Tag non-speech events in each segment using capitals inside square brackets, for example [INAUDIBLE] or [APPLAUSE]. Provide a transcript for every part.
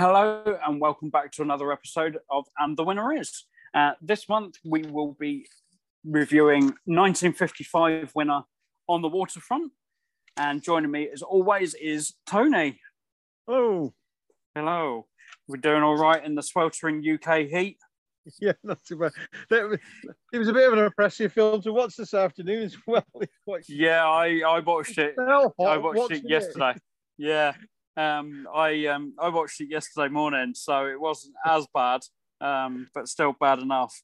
Hello and welcome back to another episode of And the Winner Is. Uh, this month we will be reviewing 1955 winner On the Waterfront. And joining me as always is Tony. Oh, Hello. We're doing all right in the sweltering UK heat. [LAUGHS] yeah, not too bad. It was a bit of an impressive film to watch this afternoon as well. [LAUGHS] Yeah, I, I watched it. I watched it yesterday. Yeah. Um, I um, I watched it yesterday morning, so it wasn't as bad, um, but still bad enough.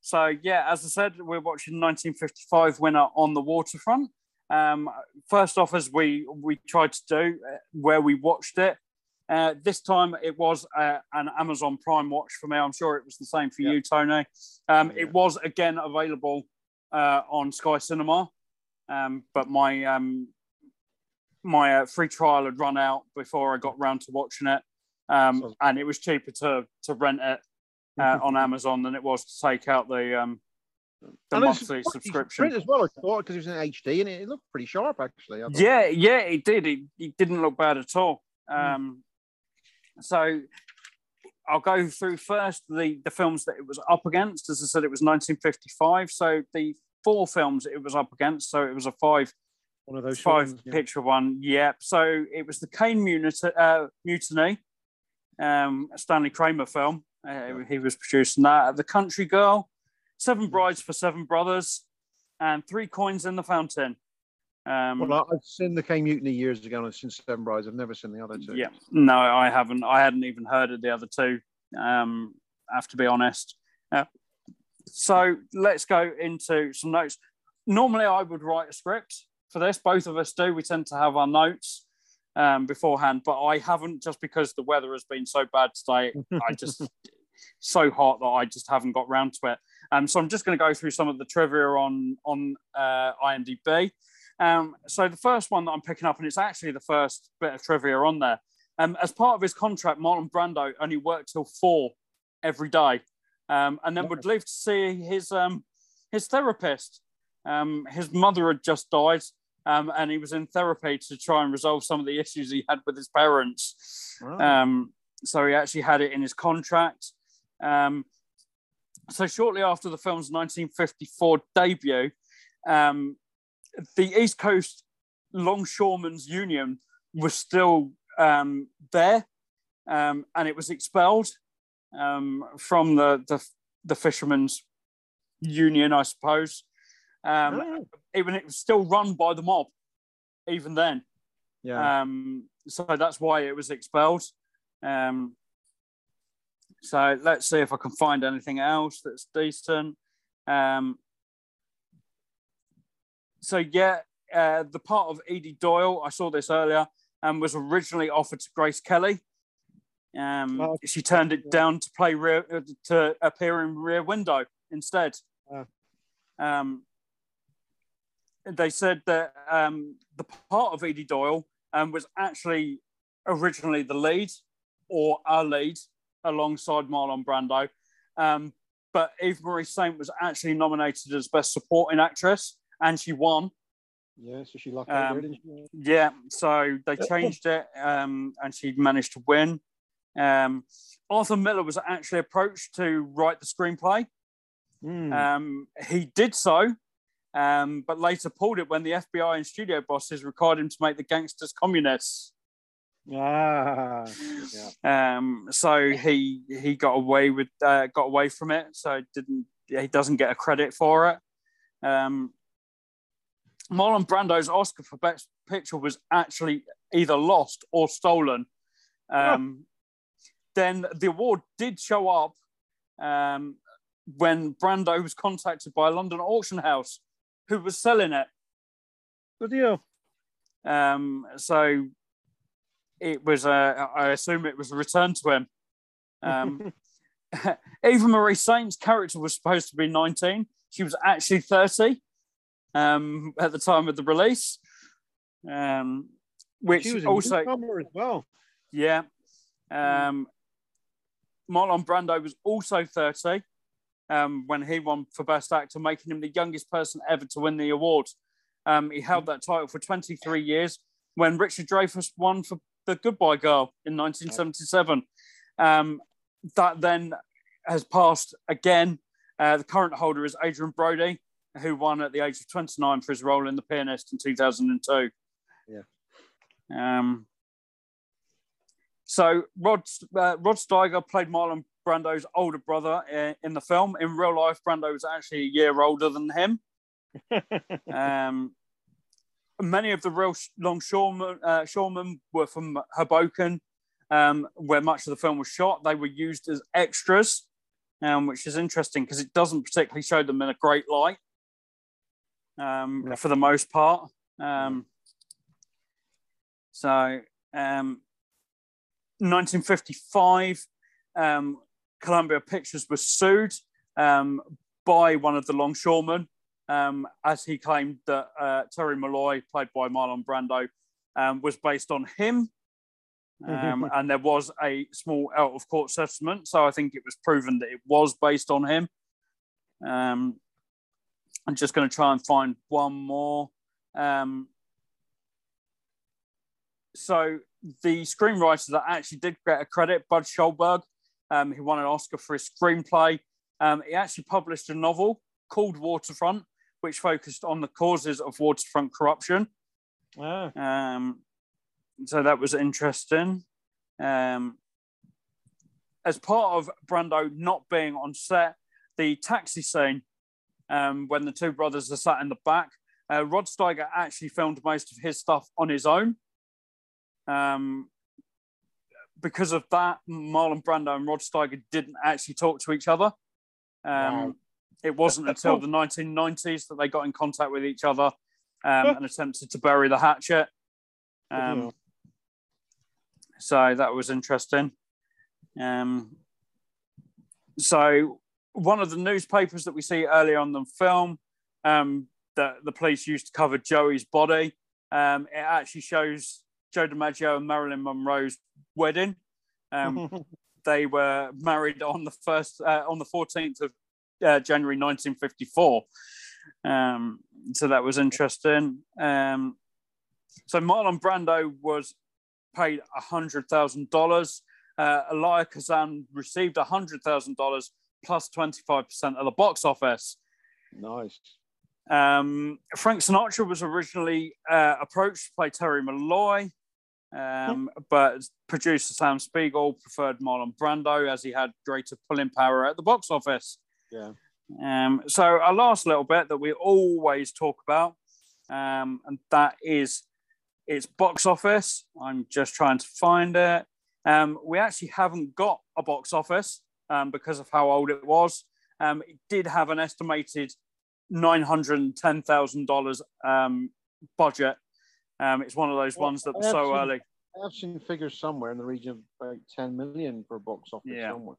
So yeah, as I said, we're watching 1955 winner on the waterfront. Um, first off, as we we tried to do, uh, where we watched it. Uh, this time it was uh, an Amazon Prime watch for me. I'm sure it was the same for Yeah. you, Tony. Um, Yeah. It was again available uh, on Sky Cinema, um, but my um, my uh, free trial had run out before I got round to watching it, um, and it was cheaper to to rent it uh, [LAUGHS] on Amazon than it was to take out the um, the And monthly subscription. as well, I thought, because it was in HD and it, looked pretty sharp actually. Yeah, yeah, it did. It, it didn't look bad at all. Um, so I'll go through first the the films that it was up against. As I said, it was 1955. So the four films it was up against. So it was a five one of those five yeah. picture one. Yep. So it was the Caine Mutiny, uh, Mutiny um, Stanley Kramer film. Uh, He was producing that. The Country Girl, Seven Brides for Seven Brothers, and Three Coins in the Fountain. Um, Well, I've seen the K Mutiny years ago and I've seen Seven Brides. I've never seen the other two. Yeah, no, I haven't. I hadn't even heard of the other two. Um, I have to be honest. Uh, so let's go into some notes. Normally, I would write a script for this. Both of us do. We tend to have our notes um, beforehand, but I haven't just because the weather has been so bad today. I just [LAUGHS] so hot that I just haven't got round to it. Um, so I'm just going to go through some of the trivia on on uh, IMDb. Um, so the first one that I'm picking up, and it's actually the first bit of trivia on there. Um, as part of his contract, Marlon Brando only worked till four every day, um, and then would live to see his um, his therapist. Um, his mother had just died, um, and he was in therapy to try and resolve some of the issues he had with his parents. Um, so he actually had it in his contract. Um, so shortly after the film's 1954 debut, um, the East Coast Longshoremen's Union was still um, there, um, and it was expelled um, from the, the the fishermen's union, I suppose. Um, Oh, even it was still run by the mob, even then. yeah. Um, so that's why it was expelled. Um, so let's see if I can find anything else that's decent. Um, so yeah, uh, the part of Edie Doyle, I saw this earlier, and was originally offered to Grace Kelly. Um, Oh, she turned it yeah. down to play rear, uh, to appear in Rear Window instead. Ah. Um, they said that um, the part of Edie Doyle um, was actually originally the lead or a lead alongside Marlon Brando. Um, but Eva Marie Saint was actually nominated as Best Supporting Actress and she won. yeah, so she lucked out um, didn't she? Yeah, so they changed it um, and she managed to win. Um, Arthur Miller was actually approached to write the screenplay. Mm. Um, he did so, um, but later pulled it when the FBI and studio bosses required him to make the gangsters communists. ah, yeah. Um, so he he got away with uh, got away from it. So didn't he doesn't get a credit for it. Um, Marlon Brando's Oscar for Best Picture was actually either lost or stolen. Um, Then the award did show up um, when Brando was contacted by a London auction house who was selling it. Good deal. Um, so it was, uh, I assume it was returned to him. Um, [LAUGHS] [LAUGHS] Eva Marie Saint's character was supposed to be 19. She was actually 30 um, at the time of the release, um, which she was a also, as well. yeah. Um, Marlon Brando was also 30 um, when he won for Best Actor, making him the youngest person ever to win the award. Um, he held that title for 23 years when Richard Dreyfuss won for The Goodbye Girl in 1977. Um, that then has passed again. Uh, the current holder is Adrien Brody, who won at the age of 29 for his role in The Pianist in 2002. Yeah. Um, so Rod uh, Rod Steiger played Marlon Brando's older brother in, in, the film. In real life, Brando was actually a year older than him. [LAUGHS] um, many of the real longshoremen uh, were from Hoboken, um, where much of the film was shot. They were used as extras, um, which is interesting because it doesn't particularly show them in a great light um, for the most part. Um, so, 1955, um, um, Columbia Pictures was sued um, by one of the longshoremen um, as he claimed that uh, Terry Malloy, played by Marlon Brando, um, was based on him. Um, [LAUGHS] and there was a small out of court settlement. So I think it was proven that it was based on him. Um, I'm just going to try and find one more. Um, so the screenwriter that actually did get a credit, Bud Schulberg, um, he won an Oscar for his screenplay. Um, he actually published a novel called Waterfront, which focused on the causes of waterfront corruption. Ah. Um, so that was interesting. Um, as part of Brando not being on set, the taxi scene um, when the two brothers are sat in the back, uh, Rod Steiger actually filmed most of his stuff on his own. Um, because of that, Marlon Brando and Rod Steiger didn't actually talk to each other. Um, wow. It wasn't [LAUGHS] until the 1990s that they got in contact with each other um, and attempted to bury the hatchet. Um, so that was interesting. Um, so one of the newspapers that we see earlier on the film um, that the police used to cover Joey's body, um, it actually shows Joe DiMaggio and Marilyn Monroe's wedding. Um, [LAUGHS] they were married on the first uh, on the 14th of uh, January 1954. Um, so that was interesting. Um, so Marlon Brando was paid $100,000. Uh, Elia Kazan received $100,000 plus 25% of the box office. Nice. Um, Frank Sinatra was originally uh, approached to play Terry Malloy, um, but producer Sam Spiegel preferred Marlon Brando as he had greater pulling power at the box office. Yeah. Um, so our last little bit that we always talk about, um, and that is its box office. I'm just trying to find it. Um, we actually haven't got a box office um, because of how old it was. Um, it did have an estimated nine hundred and ten thousand dollars um, budget. Um, it's one of those well, ones that was so seen, early. I've seen figures somewhere in the region of about ten million for box office yeah. somewhere.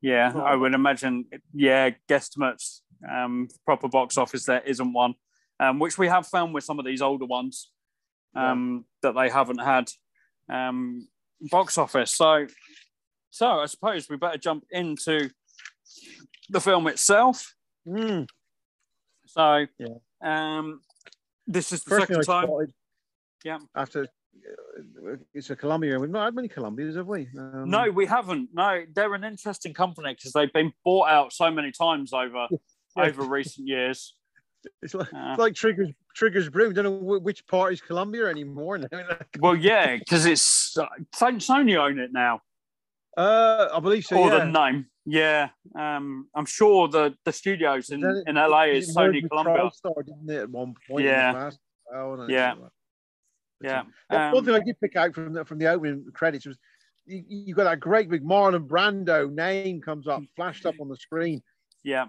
Yeah, I would imagine. Yeah, guesstimates. Um, proper box office there isn't one, um, which we have found with some of these older ones um, yeah. that they haven't had um, box office. So so I suppose we better jump into the film itself. Mm. So, yeah. um, this is the First second time. Yeah. After uh, it's a Columbia. We've not had many Columbias, have we? Um, no, we haven't. No, they're an interesting company because they've been bought out so many times over [LAUGHS] yeah. over recent years. It's like, uh, it's like Triggers Triggers Brew. Don't know which part is Columbia anymore. [LAUGHS] well, yeah, because it's uh, Sony own it now. Uh, I believe so. Or yeah. the name. Yeah. Um, I'm sure the, the studios in, it, in LA is Sony Columbia. Star, didn't it, at one point? Yeah. Oh, yeah. Yeah. Um, one thing I did pick out from the, from the opening credits was you, you got that great big Marlon Brando name comes up, flashed up on the screen. Yeah.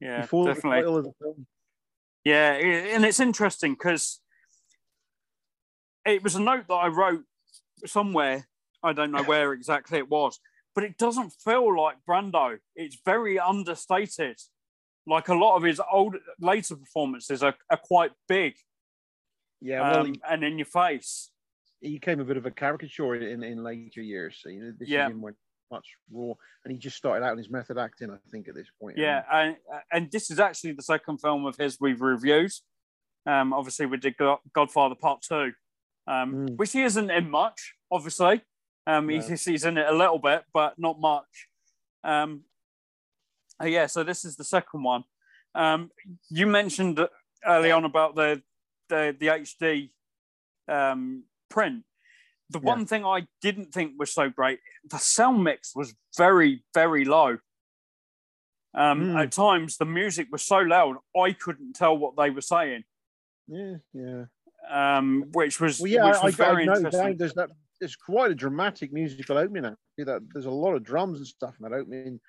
Yeah, Before definitely. Yeah, and it's interesting because it was a note that I wrote somewhere I don't know where exactly it was, but it doesn't feel like Brando. It's very understated. Like a lot of his old later performances are, are quite big. Yeah, well, um, he, and in your face. He became a bit of a caricature in, in later years. So, you know, this yeah. is much raw, and he just started out in his method acting. I think at this point. Yeah, and and this is actually the second film of his we've reviewed. Um, obviously, we did Godfather Part Two, um, mm. which he isn't in much, obviously. Um, he's, he's in it a little bit, but not much. Um, uh, yeah, so this is the second one. Um, you mentioned early on about the the, the HD um, print. The yeah. one thing I didn't think was so great, the sound mix was very, very low. Um, mm. At times, the music was so loud, I couldn't tell what they were saying. Yeah, yeah. Um, which was, well, yeah, which was I, very I interesting. There's that. It's quite a dramatic musical opening. Actually, that there's a lot of drums and stuff in that opening.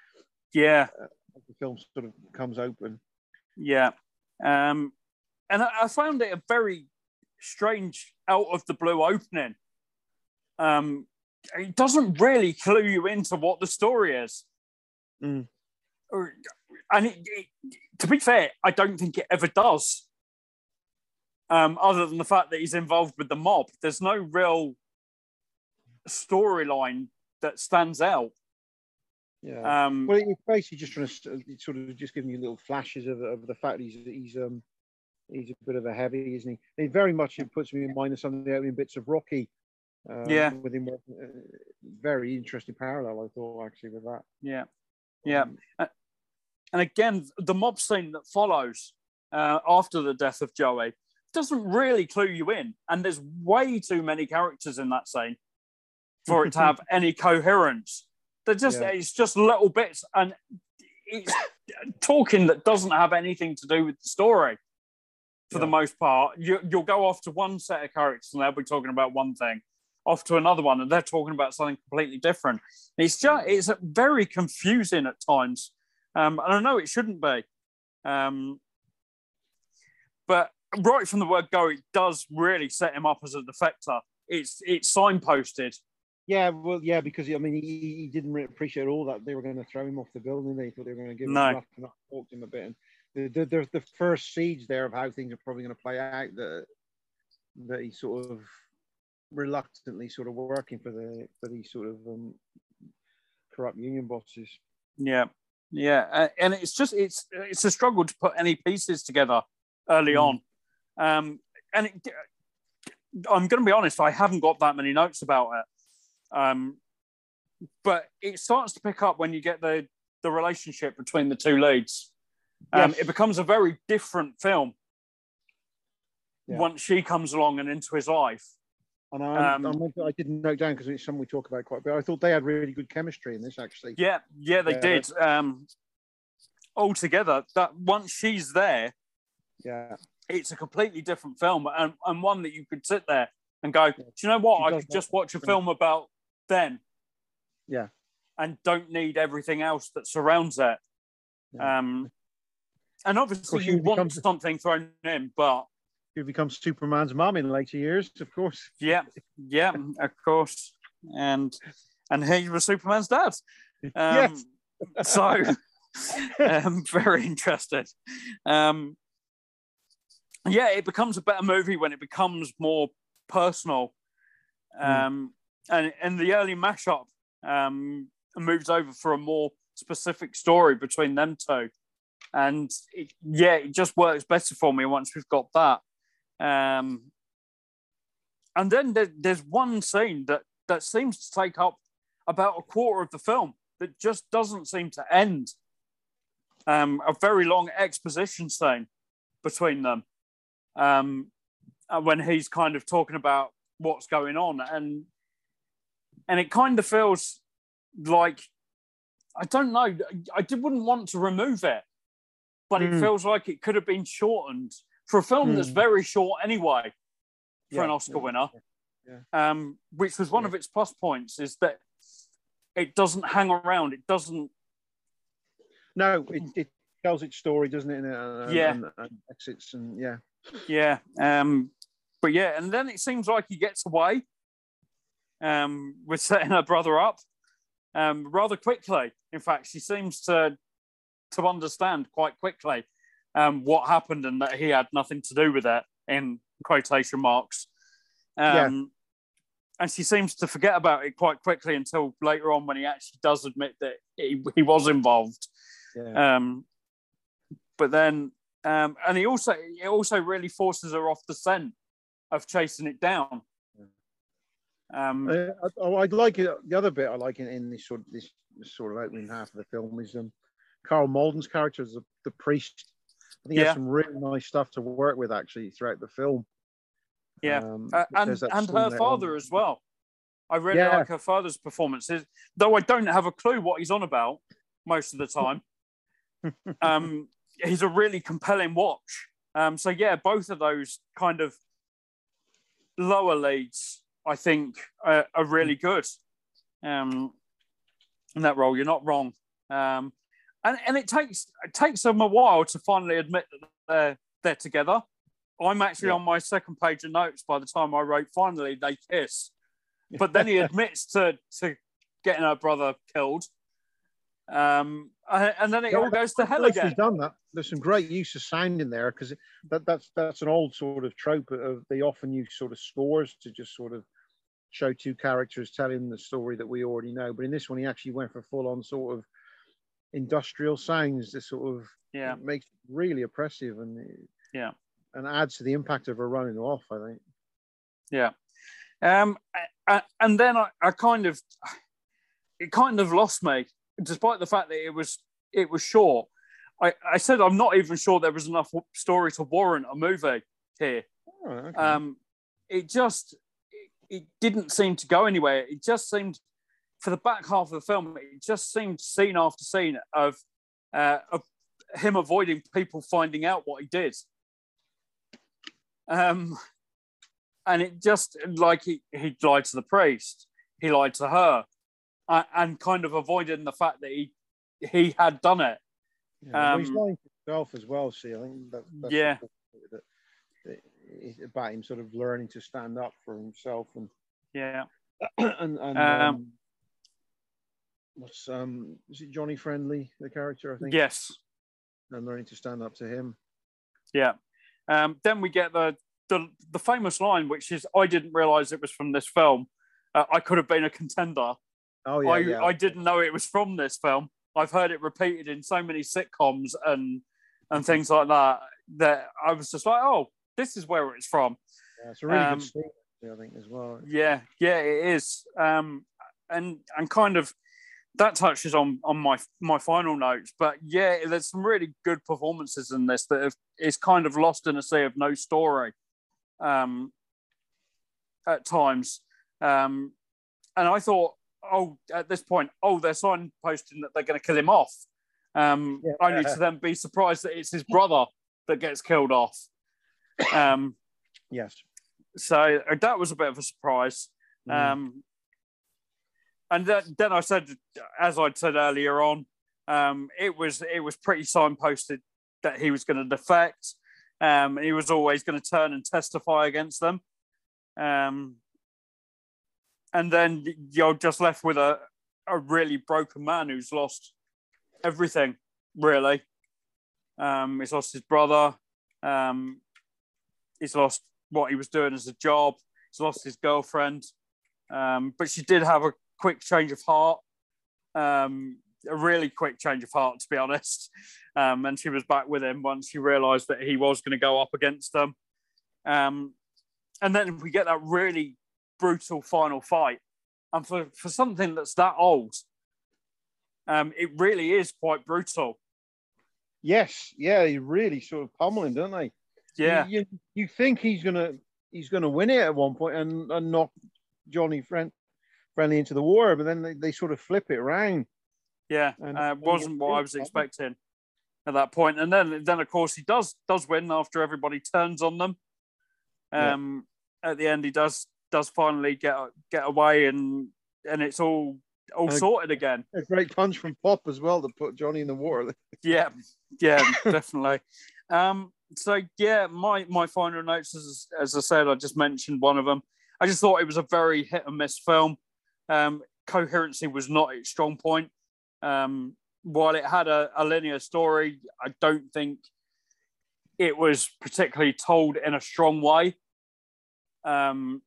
Yeah, uh, the film sort of comes open. Yeah, um, and I, I found it a very strange, out of the blue opening. Um, it doesn't really clue you into what the story is. Mm. And it, it, to be fair, I don't think it ever does. Um, other than the fact that he's involved with the mob, there's no real storyline that stands out. Yeah. Um, well, it's basically just trying to sort of just giving you little flashes of, of the fact he's he's um he's a bit of a heavy, isn't he? It very much it puts me in mind of some of the opening bits of Rocky. Uh, yeah. With him, uh, very interesting parallel, I thought actually with that. Yeah, yeah, um, and again, the mob scene that follows uh, after the death of Joey doesn't really clue you in, and there's way too many characters in that scene for it to have [LAUGHS] any coherence. They're just yeah. it's just little bits, and it's talking that doesn't have anything to do with the story for yeah. the most part. You, you'll go off to one set of characters and they'll be talking about one thing, off to another one and they're talking about something completely different. It's just it's very confusing at times, um, and I know it shouldn't be, um, but right from the word go, it does really set him up as a defector. It's it's signposted. Yeah, well, yeah, because I mean, he, he didn't really appreciate all that they were going to throw him off the building. They thought they were going to give him no. enough to talk to him a bit. And the, the, the first seeds there of how things are probably going to play out that that he's sort of reluctantly sort of working for the for these sort of um, corrupt union bosses. Yeah, yeah, and it's just it's it's a struggle to put any pieces together early mm. on, um, and it, I'm going to be honest, I haven't got that many notes about it, um, but it starts to pick up when you get the the relationship between the two leads. Um, yes. It becomes a very different film yeah. once she comes along and into his life. And I, um, I, I didn't note down because it's something we talk about quite a bit. I thought they had really good chemistry in this, actually. Yeah, yeah, they yeah. did. Um, altogether, that once she's there, yeah, it's a completely different film and, and one that you could sit there and go, do you know what? I could just watch a film about them. Yeah. And don't need everything else that surrounds it. Yeah. Um, and obviously, you want becomes, something thrown in, but you become Superman's mom in later years, of course. Yeah, yeah, of course, and and he was Superman's dad. [LAUGHS] Um, yes. [LAUGHS] so, um, very interested. Um, yeah, it becomes a better movie when it becomes more personal. Hmm. Um, mm. And in the early mashup, um, moves over for a more specific story between them two and it, yeah, it just works better for me once we've got that. Um, and then there, there's one scene that that seems to take up about a quarter of the film that just doesn't seem to end. Um, a very long exposition scene between them um, uh, when he's kind of talking about what's going on, and and it kind of feels like I don't know. I wouldn't want to remove it but mm. it feels like it could have been shortened for a film mm. that's very short anyway for yeah, an Oscar yeah, winner. Yeah, um, which was one of its plus points is that it doesn't hang around. It doesn't. No, it, it tells its story, doesn't it? And, yeah. And, and exits and yeah. Yeah. Um, but yeah, and then it seems like he gets away um, with setting her brother up um, rather quickly. In fact, she seems to to understand quite quickly um, what happened and that he had nothing to do with it in quotation marks. Um, yeah. And she seems to forget about it quite quickly until later on when he actually does admit that he, he was involved. Yeah. Um, but then, um, and he also it also really forces her off the scent of chasing it down. Um, uh, I'd like it. The other bit I like in, in this sort of this, sort of opening half of the film is um, Karl Malden's character as the, the priest. I think yeah. he has some really nice stuff to work with actually throughout the film. Yeah, um, uh, and and her father on. as well. I really yeah. like her father's performances, though I don't have a clue what he's on about most of the time. [LAUGHS] um, he's a really compelling watch. Um, so yeah, both of those kind of lower leads, I think, are, are really good. Um, in that role, you're not wrong. Um, and and it takes it takes them a while to finally admit that they're they're together. I'm actually yeah. on my second page of notes by the time I wrote finally they kiss. But then he admits to to getting her brother killed. Um, and then it yeah, all goes to hell again. He's done that. There's some great use of sound in there because that, that's that's an old sort of trope of they often use sort of scores to just sort of show two characters telling the story that we already know. But in this one, he actually went for full on sort of industrial sounds that sort of yeah makes it really oppressive and yeah and adds to the impact of her running off. I think. Yeah, um, and then I, I kind of it kind of lost me, despite the fact that it was it was short. I, I said I'm not even sure there was enough story to warrant a movie here. Oh, okay. Um, it just it, didn't seem to go anywhere. It just seemed for the back half of the film, it just seemed scene after scene of uh, of him avoiding people finding out what he did. Um, and it just like he, he lied to the priest, he lied to her, uh, and kind of avoiding the fact that he he had done it. Yeah, um, he's lying to himself as well. See, I think that, that's yeah. About him sort of learning to stand up for himself and yeah, [CLEARS THROAT] and, and um, um, what's um is it Johnny Friendly the character I think yes, and learning to stand up to him. Yeah, um, then we get the, the the famous line, which is, "I didn't realize it was from this film. Uh, I could have been a contender. Oh yeah I, yeah, I didn't know it was from this film. I've heard it repeated in so many sitcoms and and things like that that I was just like, oh, this is where it's from. Yeah, it's a really um, good story, I think, as well. Yeah, yeah, it is. Um, and and kind of that touches on on my my final notes. But yeah, there's some really good performances in this that have, is kind of lost in a sea of no story um, at times. Um, and I thought, oh, at this point, oh, they're signposting that they're going to kill him off. Um, yeah. Only to then be surprised that it's his brother that gets killed off. Um, yes. So uh, that was a bit of a surprise. Mm. Um, and then, then I said, as I'd said earlier on, um, it was it was pretty signposted that he was going to defect. Um, he was always going to turn and testify against them. Um, and then you're just left with a, a really broken man who's lost everything, really. Um, he's lost his brother. Um, he's lost what he was doing as a job. He's lost his girlfriend. Um, but she did have a quick change of heart, um, a really quick change of heart, to be honest. Um, and she was back with him once she realised that he was going to go up against them. Um, and then we get that really brutal final fight. And for, for something that's that old, um, it really is quite brutal. Yes, yeah, he really sort of pummeling, don't they? Yeah. You, you, you think he's gonna he's gonna win it at one point and, and knock Johnny Friend friendly into the war, but then they, they sort of flip it around. Yeah, and, uh, wasn't what I was expecting at that point. And then, then of course, he does does win after everybody turns on them. Um, yeah. At the end, he does does finally get get away, and and it's all all sorted again. A great punch from Pop as well to put Johnny in the water. yeah, yeah, [LAUGHS] definitely. Um, so yeah, my my final notes, as as I said, I just mentioned one of them. I just thought it was a very hit and miss film. Um, coherency was not its strong point. Um, while it had a, a linear story, I don't think it was particularly told in a strong way. Um,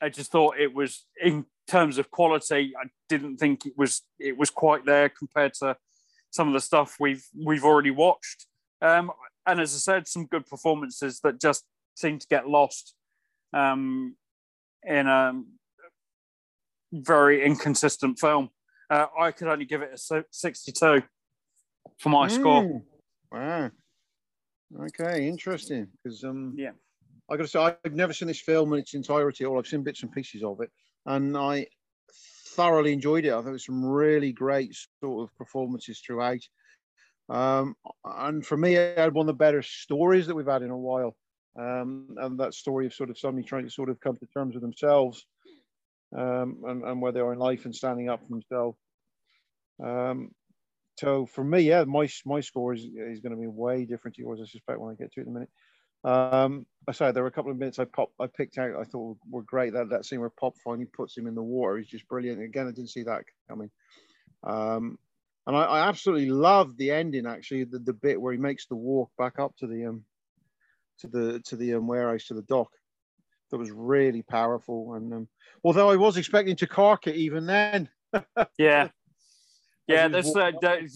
I just thought it was in terms of quality. I didn't think it was it was quite there compared to some of the stuff we've we've already watched. Um, and as I said, some good performances that just seem to get lost um, in a very inconsistent film. Uh, I could only give it a 62 for my mm. score. Wow. Okay, interesting. Because um, yeah, I got to say I've never seen this film in its entirety, or I've seen bits and pieces of it, and I thoroughly enjoyed it. I thought it was some really great sort of performances throughout. Um, and for me, it had one of the better stories that we've had in a while. Um, and that story of sort of somebody trying to sort of come to terms with themselves um, and, and where they are in life and standing up for themselves. Um, so for me, yeah, my my score is, is going to be way different to yours, I suspect, when I get to it in a minute. Um, I said there were a couple of minutes I popped, I picked out. I thought were great. That that scene where Pop finally puts him in the water is just brilliant. Again, I didn't see that coming. Um, and I, I absolutely love the ending. Actually, the, the bit where he makes the walk back up to the um to the to the um, warehouse to the dock. That was really powerful. And um, although I was expecting to cark it even then. [LAUGHS] yeah. Yeah, this uh,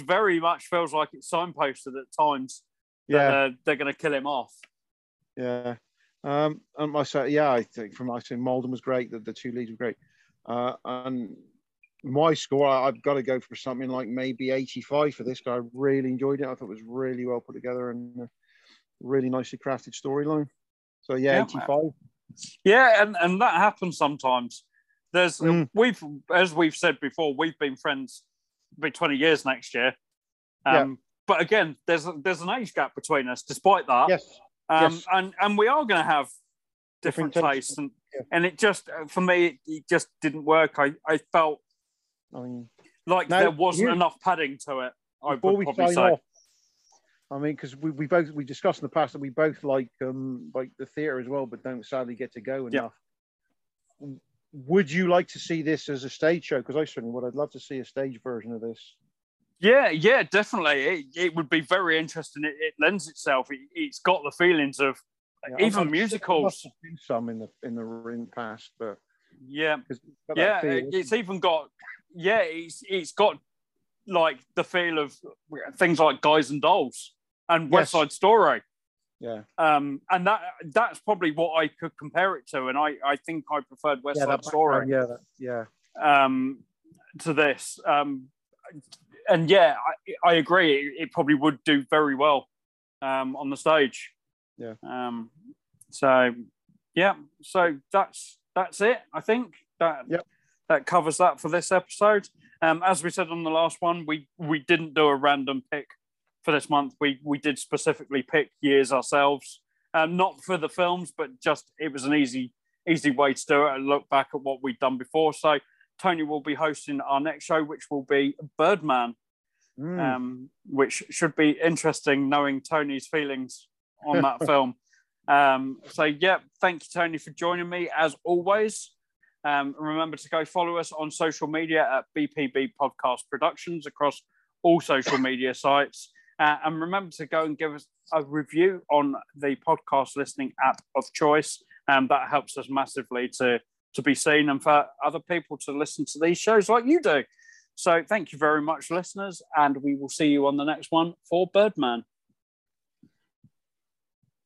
very much feels like it's signposted at times. That, yeah, uh, they're going to kill him off. Yeah, um, and I say, yeah, I think from I say Malden was great. The, the two leads were great, uh, and my score, I've got to go for something like maybe 85 for this guy. I really enjoyed it. I thought it was really well put together and really nicely crafted storyline. So yeah, yeah 85. Yeah, and, and that happens sometimes. There's mm. we've as we've said before, we've been friends be 20 years next year. Um, yeah. But again, there's there's an age gap between us. Despite that, yes, um, yes. and and we are going to have different, different tastes, and yeah. and it just for me it, it, just didn't work. I I felt I mean, like now, there wasn't enough padding to it. I would probably say. Off, I mean, because we, we both we discussed in the past that we both like um like the theatre as well, but don't sadly get to go enough. Yeah. Would you like to see this as a stage show? Because I certainly would. I'd love to see a stage version of this. Yeah, yeah, definitely. It, it would be very interesting. It, it lends itself. It, has got the feelings of yeah, even I'm, musicals. some in the in the in past, but yeah, yeah, it's even got yeah, it's it's got like the feel of things like Guys and Dolls and West Side Story. Yeah. Um, and that that's probably what I could compare it to, and I I think I preferred West yeah, Side Story. Yeah, that, yeah. Um, to this, um, and yeah, I, I agree. It, it, probably would do very well um, on the stage. Yeah. Um, so yeah, so that's that's it. I think that yep that covers that for this episode. Um, as we said on the last one, we we didn't do a random pick for this month. We we did specifically pick years ourselves, um, not for the films, but just it was an easy easy way to do it and look back at what we'd done before. So Tony will be hosting our next show, which will be Birdman, mm. um, which should be interesting knowing Tony's feelings on that [LAUGHS] film. Um, so yeah, thank you, Tony, for joining me as always. Um, remember to go follow us on social media at BPB Podcast Productions across all social media sites. Uh, and remember to go and give us a review on the podcast listening app of choice. Um, that helps us massively to, to be seen and for other people to listen to these shows like you do. So thank you very much, listeners, and we will see you on the next one for Birdman.